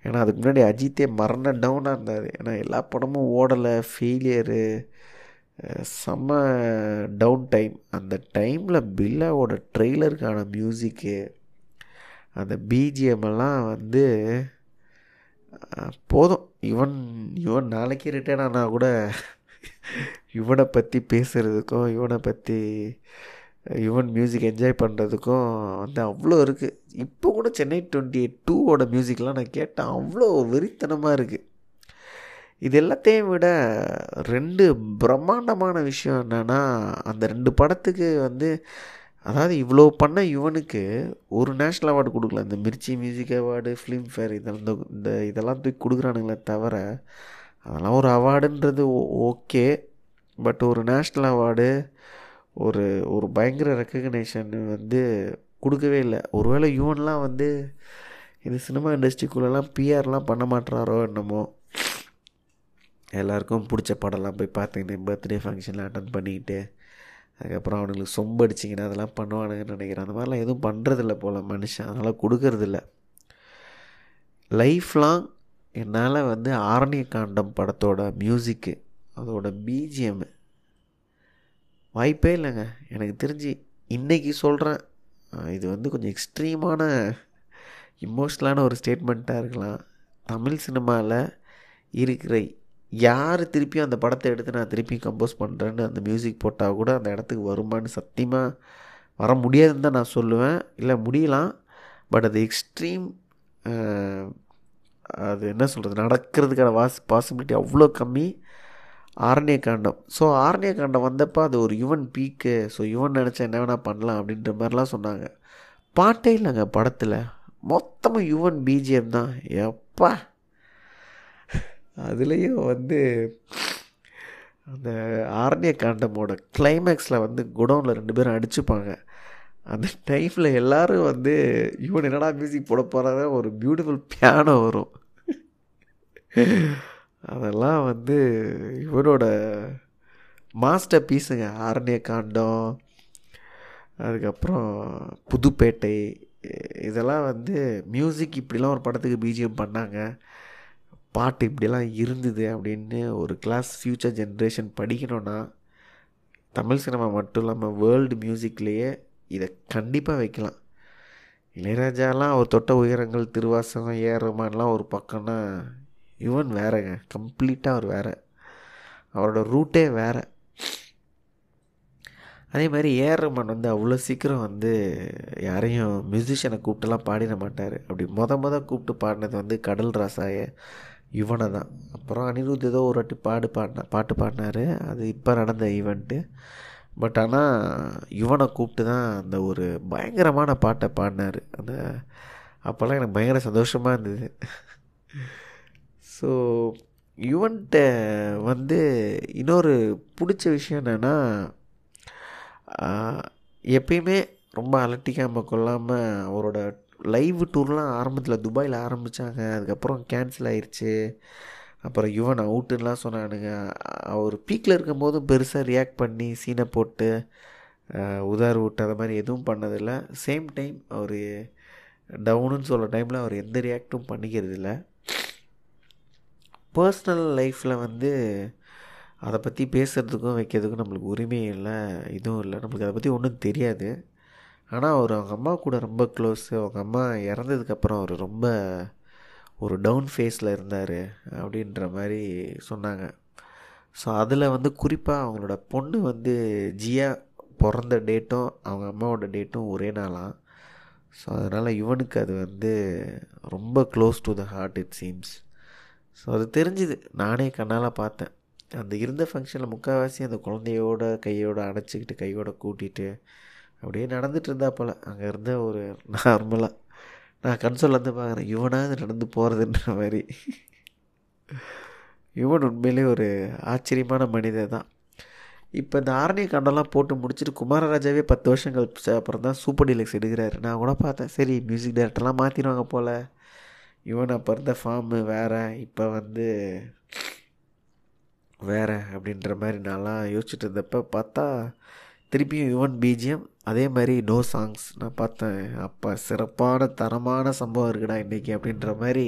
ஏன்னா அதுக்கு முன்னாடி அஜித்தே மரண டவுனாக இருந்தார். ஏன்னா எல்லா படமும் ஓடலை ஃபெயிலியரு செம்ம டவுன் டைம். அந்த டைமில் பில்லாவோட ட்ரெய்லருக்கான மியூசிக்கு அந்த பிஜிஎம் எல்லாம் வந்து போதும். இவன் இவன் நாளைக்கு ரிட்டையர்ட் ஆனால் கூட இவனை பற்றி பேசுகிறதுக்கும் இவனை பற்றி யுவன் மியூசிக் என்ஜாய் பண்ணுறதுக்கும் வந்து அவ்வளோ இருக்குது இப்போ கூட சென்னை டுவெண்ட்டி எயிட் டூவோட மியூசிக்லாம் நான் கேட்டேன் அவ்வளோ வெறித்தனமாக இருக்குது இது எல்லாத்தையும் விட ரெண்டு பிரம்மாண்டமான விஷயம் என்னென்னா அந்த ரெண்டு படத்துக்கு வந்து அதாவது இவ்வளோ பண்ண யுவனுக்கு ஒரு நேஷ்னல் அவார்டு கொடுக்கல. இந்த மிர்ச்சி மியூசிக் அவார்டு ஃபிலிம்ஃபேர் இதெல்லாம் இந்த இந்த இதெல்லாம் தூக்கி கொடுக்குறானுங்களே தவிர அதெல்லாம் ஒரு அவார்டுன்றது ஓகே பட் ஒரு நேஷ்னல் அவார்டு ஒரு ஒரு பயங்கர ரெக்கக்னேஷன் வந்து கொடுக்கவே இல்லை. ஒருவேளை யுவன்லாம் வந்து இந்த சினிமா இண்டஸ்ட்ரிக்குள்ளெல்லாம் பிஆர்லாம் பண்ண மாட்டாரோ என்னமோ. எல்லாருக்கும் பிடிச்ச படம்லாம் போய் பார்த்துக்கிட்டு பர்த்டே ஃபங்க்ஷன்லாம் அட்டன் பண்ணிக்கிட்டு அதுக்கப்புறம் அவனுங்களுக்கு சொம்படிச்சிங்கன்னா அதெல்லாம் பண்ணுவானுங்கன்னு நினைக்கிறேன். அந்த மாதிரிலாம் எதுவும் பண்ணுறதில்ல போல் மனுஷன். அதனால் கொடுக்கறதில்ல. லைஃப் லாங் என்னால் வந்து ஆரண்ய காண்டம் படத்தோட மியூசிக்கு அதோட பிஜிஎம்மு வாய்ப்பே இல்லைங்க. எனக்கு தெரிஞ்சு இன்றைக்கி சொல்கிறேன் இது வந்து கொஞ்சம் எக்ஸ்ட்ரீமான இமோஷ்னலான ஒரு ஸ்டேட்மெண்ட்டாக இருக்கலாம். தமிழ் சினிமாவில் இருக்கிற யார் திருப்பியும் அந்த படத்தை எடுத்து நான் திருப்பி கம்போஸ் பண்ணுறேன்னு அந்த மியூசிக் போட்டால் கூட அந்த இடத்துக்கு வருமானு சத்தியமாக வர முடியாதுன்னு தான் நான் சொல்லுவேன். இல்லை முடியலாம். பட் அது எக்ஸ்ட்ரீம் அது என்ன சொல்கிறது நடக்கிறதுக்கான வாஸ் பாசிபிலிட்டி அவ்வளோ கம்மி. ஆரண்ய காண்டம் ஸோ ஆரண்ய காண்டம் வந்தப்போ அது ஒரு யுவன் பீக்கு ஸோ யுவன் நினச்சா என்ன வேணால் பண்ணலாம் அப்படின்ற மாதிரிலாம் சொன்னாங்க. பாட்டே இல்லைங்க படத்தில். மொத்தமாக யுவன் பிஜிஎம் தான். எப்பா! அதுலேயும் வந்து அந்த ஆரண்ய காண்டமோட கிளைமேக்ஸில் வந்து குடோனில் ரெண்டு பேரும் அடிச்சுப்பாங்க. அந்த டைமில் எல்லோரும் வந்து இவன் என்னடா மியூசிக் போட போகிறாங்க ஒரு பியூட்டிஃபுல் பியானோ வரும். அதெல்லாம் வந்து இவனோட மாஸ்டர் பீஸுங்க ஆரண்ய காண்டம் அதுக்கப்புறம் புதுப்பேட்டை இதெல்லாம் வந்து மியூசிக் இப்படிலாம் ஒரு படத்துக்கு பிஜிஎம் பண்ணாங்க. பாட்டு இப்படிலாம் இருந்தது அப்படின்னு ஒரு கிளாஸ் ஃப்யூச்சர் ஜென்ரேஷன் படிக்கணும்னா தமிழ் சினிமா மட்டும் இல்லாமல் வேர்ல்டு மியூசிக்லேயே இதை கண்டிப்பாக வைக்கலாம். இளையராஜாலாம் அவர் தொட்ட உயரங்கள் திருவாசகம் ஏறமான்லாம் ஒரு பக்கம்னா யுவன் வேறங்க. கம்ப்ளீட்டாக அவர் வேறு. அவரோட ரூட்டே வேறு. அதே மாதிரி ஏஆர் ரமன் வந்து அவ்வளோ சீக்கிரம் வந்து யாரையும் மியூசிஷியனை கூப்பிட்டுலாம் பாடிட மாட்டார். அப்படி மொத மொதல் கூப்பிட்டு பாடினது வந்து கடல் ராசாய யுவனை தான். அப்புறம் அனிருத் ஏதோ ஒரு வாட்டி பாடு பாடினா பாட்டு பாடினார். அது இப்போ நடந்த ஈவெண்ட்டு பட் ஆனால் யுவனை கூப்பிட்டு தான் அந்த ஒரு பயங்கரமான பாட்டை பாடினார். அந்த அப்போல்லாம் எனக்கு பயங்கர சந்தோஷமாக இருந்தது. ஸோ யுவன்கிட்ட வந்து இன்னொரு பிடிச்ச விஷயம் என்னென்னா எப்பயுமே ரொம்ப அலட்டிக்காமல் கொள்ளாமல் அவரோட லைவ் டூர்லாம் ஆரம்பத்தில் துபாயில் ஆரம்பித்தாங்க அதுக்கப்புறம் கேன்சல் ஆயிடுச்சு அப்புறம் யுவன் அவுட்டுன்னெலாம் சொன்னானுங்க. அவர் பீக்கில் இருக்கும்போது பெருசாக ரியாக்ட் பண்ணி சீனை போட்டு உதார் விட்டு அதை மாதிரி எதுவும் பண்ணதில்லை. சேம் டைம் அவர் டவுனுன்னு சொல்கிற டைமில் அவர் எந்த ரியாக்டும் பண்ணிக்கிறதில்லை. பர்சனல் லைஃப்பில் வந்து அதை பற்றி பேசுகிறதுக்கும் வைக்கிறதுக்கும் நம்மளுக்கு உரிமையும் இல்லை இதுவும் இல்லை. நம்மளுக்கு அதை பற்றி ஒன்றும் தெரியாது. ஆனால் அவர் அவங்க அம்மா கூட ரொம்ப க்ளோஸு அவங்க அம்மா இறந்ததுக்கப்புறம் அவர் ரொம்ப ஒரு டவுன் ஃபேஸில் இருந்தார் அப்படின்ற மாதிரி சொன்னாங்க. ஸோ அதில் வந்து குறிப்பாக அவங்களோட பொண்ணு வந்து ஜியா பிறந்த டேட்டும் அவங்க அம்மாவோட டேட்டும் ஒரே நாளாம் ஸோ அதனால் இவனுக்கு அது வந்து ரொம்ப close to the heart it seems so அது தெரிஞ்சுது. நானே கண்ணால் பார்த்தேன். அந்த இருந்த ஃபங்க்ஷனில் முக்கால்வாசி அந்த குழந்தையோட கையோட அணைச்சிக்கிட்டு கையோட கூட்டிகிட்டு அப்படியே நடந்துகிட்டு இருந்தா போல். அங்கே இருந்த ஒரு நார்மலாக நான் கன்சோல் வந்து பார்க்குறேன். இவனாவது நடந்து போகிறதுன்ற மாதிரி. இவன் உண்மையிலே ஒரு ஆச்சரியமான மனிதர் தான். இப்போ இந்த ஆரணிய கண்டெல்லாம் போட்டு முடிச்சுட்டு குமாரராஜாவே பத்து வருஷம் கழிச்சு அப்புறம் தான் சூப்பர் டீலக்ஸ் எடுக்கிறாரு. நான் கூட பார்த்தேன். சரி மியூசிக் டைரக்டர்லாம் மாற்றிடுவாங்க போல். இவன் அப்போ இருந்த ஃபார்மு வேறு இப்போ வந்து வேறு அப்படின்ற மாதிரி நான்லாம் யோசிச்சுட்டு இருந்தப்போ பார்த்தா திருப்பியும் யுவன் பிஜிஎம் அதே மாதிரி நோ சாங்ஸ் நான் பார்த்தேன். அப்போ சிறப்பான தரமான சம்பவம் இருக்குடா இன்றைக்கி அப்படின்ற மாதிரி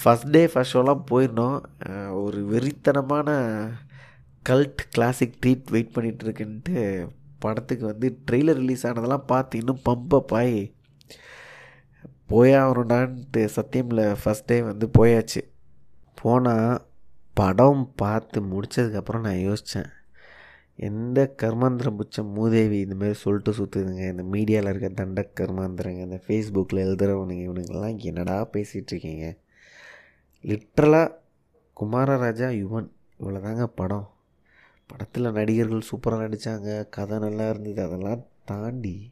ஃபஸ்ட் டே ஃபஸ்ட் ஷோலாம் போயிருந்தோம். ஒரு வெறித்தனமான கல்ட் கிளாசிக் ட்ரீட் வெயிட் பண்ணிகிட்ருக்குன்ட்டு படத்துக்கு வந்து ட்ரெய்லர் ரிலீஸ் ஆனதெல்லாம் பார்த்து இன்னும் பம்பப் ஆகி போயாகணுண்டான்ட்டு சத்தியமில் ஃபஸ்ட் டே வந்து போயாச்சு. போனால் படம் பார்த்து முடித்ததுக்கப்புறம் நான் யோசித்தேன் எந்த கர்மாந்திரம் பிடிச்ச மூதேவி இந்தமாரி சொல்லிட்டு சுற்றுதுங்க இந்த மீடியாவில் இருக்க தண்ட கர்மாந்திரங்க இந்த ஃபேஸ்புக்கில் எழுதுகிறவனுங்க இவனுங்கெல்லாம் என்னடா பேசிகிட்டு இருக்கீங்க? லிட்ரலாக குமாரராஜா யுவன். இவ்வளோதாங்க படம். படத்தில் நடிகர்கள் சூப்பராக நடித்தாங்க கதை நல்லா இருந்தது. அதெல்லாம் தாண்டி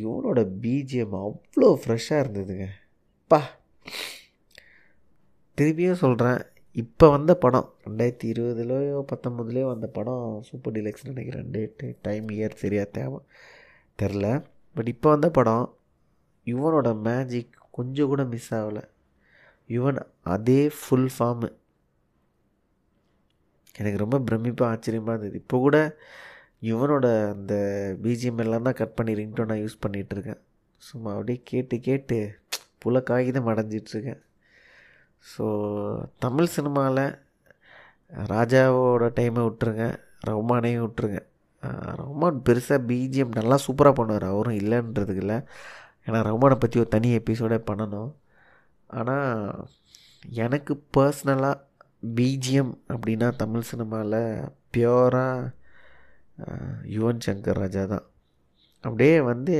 இவனோட பிஜிஎம் அவ்வளோ ஃப்ரெஷ்ஷாக இருந்ததுங்க. பா. திருப்பியும் சொல்கிறேன் இப்போ வந்த படம் ரெண்டாயிரத்தி இருபதுலையோ பத்தொம்போதுலையோ வந்த படம் சூப்பர் டிலக்ஸ் நினைக்கிறேன். டேட்டு டைம் இயர் சரியாக தேவை தெரில பட் இப்போ வந்த படம் யுவனோட மேஜிக் கொஞ்சம் கூட மிஸ் ஆகலை. யுவன் அதே ஃபுல் ஃபார்மு எனக்கு ரொம்ப பிரமிப்பாக ஆச்சரியமாக இருந்தது. இப்போ கூட யுவனோட அந்த பிஜிஎம் எல்லாம் தான் கட் பண்ணி ரிங்டோன் நான் யூஸ் பண்ணிகிட்ருக்கேன் சும்மா அப்படியே கேட்டு கேட்டு புல காகிதம் அடைஞ்சிட்ருக்கேன் ஸோ தமிழ் சினிமாவில் ராஜாவோட டைமை விட்டுருங்க ரஹ்மானையும் விட்டுருங்க. ரஹ்மான் பெருசாக பிஜிஎம் நல்லா சூப்பராக பண்ணுவார். அவரும் இல்லைன்றதுக்கு இல்லை. ஏன்னா ரஹ்மானை பற்றி ஒரு தனி எபிசோடே பண்ணணும். ஆனால் எனக்கு பர்சனலாக பிஜிஎம் அப்படின்னா தமிழ் சினிமாவில் பியோராக யுவன் சங்கர் ராஜா தான். அப்படியே வந்து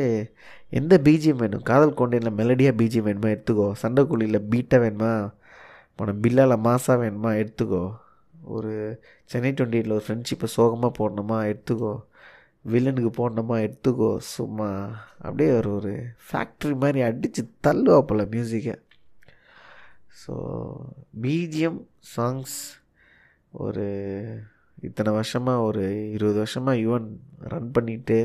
எந்த பிஜிஎம் வேணும்? காதல் கொண்டையில் மெலடியாக பிஜிஎம் வேணுமா? எடுத்துக்கோ. சண்டைக்குழியில் பீட்டாக வேணுமா? உன பில்லால் மாசாக வேணுமா? எடுத்துக்கோ. ஒரு சென்னை டுவெண்ட்டி எயிட்டில் ஒரு ஃப்ரெண்ட்ஷிப்பை சோகமாக போடணுமா? எடுத்துக்கோ. வில்லனுக்கு போடணுமா? எடுத்துக்கோ. சும்மா. அப்படியே ஒரு ஒரு ஃபேக்ட்ரி மாதிரி அடித்து தள்ளுவாப்பில் மியூசிக்கை ஸோ பிஜிஎம் சாங்ஸ் ஒரு இத்தனை வருஷமாக ஒரு இருபது வருஷமாக யுவன் ரன் பண்ணிவிட்டு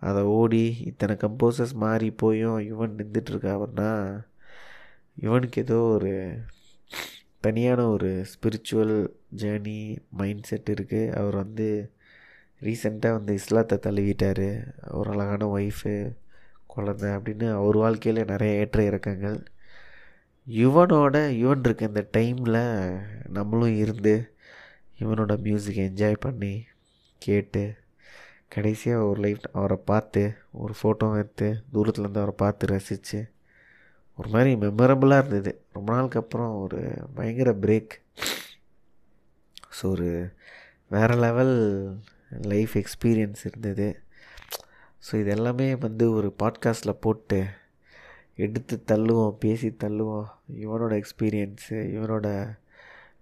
அதை ஓடி இத்தனை கம்போசர்ஸ் மாறி போயும் யுவன் நின்றுட்டுருக்கா அவர்னா யுவனுக்கு ஏதோ ஒரு தனியான ஒரு ஸ்பிரிச்சுவல் ஜேர்னி மைண்ட் செட் இருக்குது அவர் வந்து ரீசெண்டாக வந்து இஸ்லாத்தை தழுவிட்டார். ஒரு அழகான ஒய்ஃபு குழந்த அப்படின்னு அவர் வாழ்க்கையில் நிறைய ஏற்ற இறக்கங்கள். யுவனோட யுவன் இருக்க இந்த டைமில் நம்மளும் இருந்து இவனோட மியூசிக்கை என்ஜாய் பண்ணி கேட்டு கடைசியாக ஒரு லைஃப் அவரை பார்த்து ஒரு ஃபோட்டோ எடுத்து தூரத்துலேருந்து அவரை பார்த்து ரசித்து ஒரு மாதிரி மெமரபுளாக இருந்தது. ரொம்ப நாளுக்கு அப்புறம் ஒரு பயங்கர பிரேக் ஸோ ஒரு வேறு லெவல் லைஃப் எக்ஸ்பீரியன்ஸ் இருந்தது. ஸோ இது எல்லாமே வந்து ஒரு பாட்காஸ்ட்டில் போட்டு எடுத்து தள்ளுவோம் பேசி தள்ளுவோம். இவனோட எக்ஸ்பீரியன்ஸு இவனோட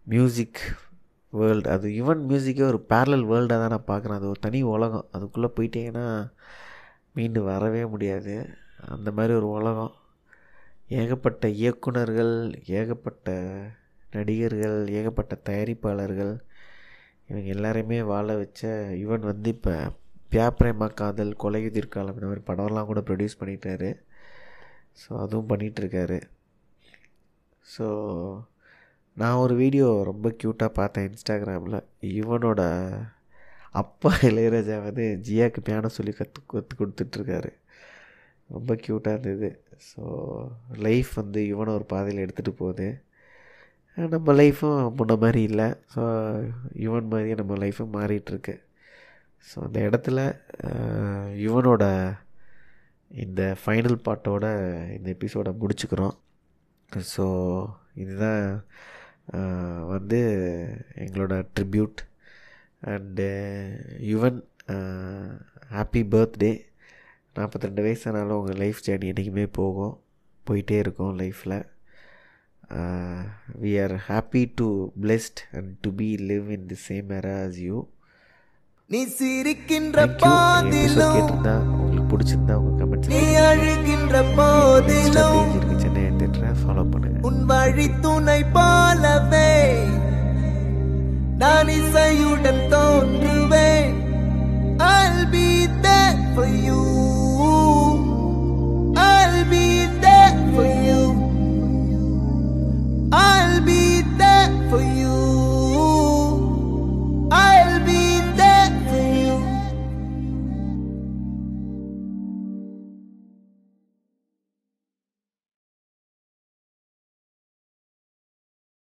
மியூசிக் வேர்ல்டு அது யுவன் மியூசிக்கே ஒரு பேரலல் வேர்ல்டாக தான் நான் பார்க்குறேன். அது ஒரு தனி உலகம். அதுக்குள்ளே போயிட்டீங்கன்னா மீண்டு வரவே முடியாது. அந்த மாதிரி ஒரு உலகம். ஏகப்பட்ட இயக்குனர்கள் ஏகப்பட்ட நடிகர்கள் ஏகப்பட்ட தயாரிப்பாளர்கள் இவங்க எல்லாரையுமே வாழ வச்ச யுவன் வந்து இப்போ பியாப்ரேமா காதல் கொலையுதிர்காலம் இந்த மாதிரி படம்லாம் கூட ப்ரொடியூஸ் பண்ணிட்டாரு. ஸோ அதுவும் பண்ணிகிட்ருக்காரு ஸோ நான் ஒரு வீடியோ ரொம்ப க்யூட்டாக பார்த்தேன் இன்ஸ்டாகிராமில். இவனோட அப்பா இளையராஜா வந்து ஜியாக்கு பியானோ சொல்லி கற்று கற்று கொடுத்துட்ருக்காரு. ரொம்ப க்யூட்டாக இருந்தது. ஸோ லைஃப் வந்து யுவனை ஒரு பாதையில் எடுத்துகிட்டு போகுது. நம்ம லைஃப்பும் முன்ன மாதிரி இல்லை. ஸோ யுவன் மாதிரியே நம்ம லைஃப்பும் மாறிட்டுருக்கு. ஸோ அந்த இடத்துல யுவனோட இந்த ஃபைனல் பாட்டோட இந்த எபிசோடை முடிச்சுக்கிறோம். ஸோ இதுதான் வந்து எங்களோட tribute and Yuvan happy birthday நாற்பத்தி ரெண்டு வயசானாலும் உங்கள் லைஃப் ஜேர்னி என்றைக்குமே போகும். போயிட்டே இருக்கும் லைஃப்பில் we are happy to blessed and to be live in the same era as you நீ சிரிக்கின்ற போதிலும் கேட்டிருந்தா உங்களுக்கு பிடிச்சிருந்தா உங்கள் கமெண்ட்ஸ் நீ அழுகின்ற போதிலும் ஃபாலோ பண்ணுங்க உன் வழி துணை போலவே நான் இசையுடன் தோன்றுவேன் I'll be there for you I'll be there for you I'll be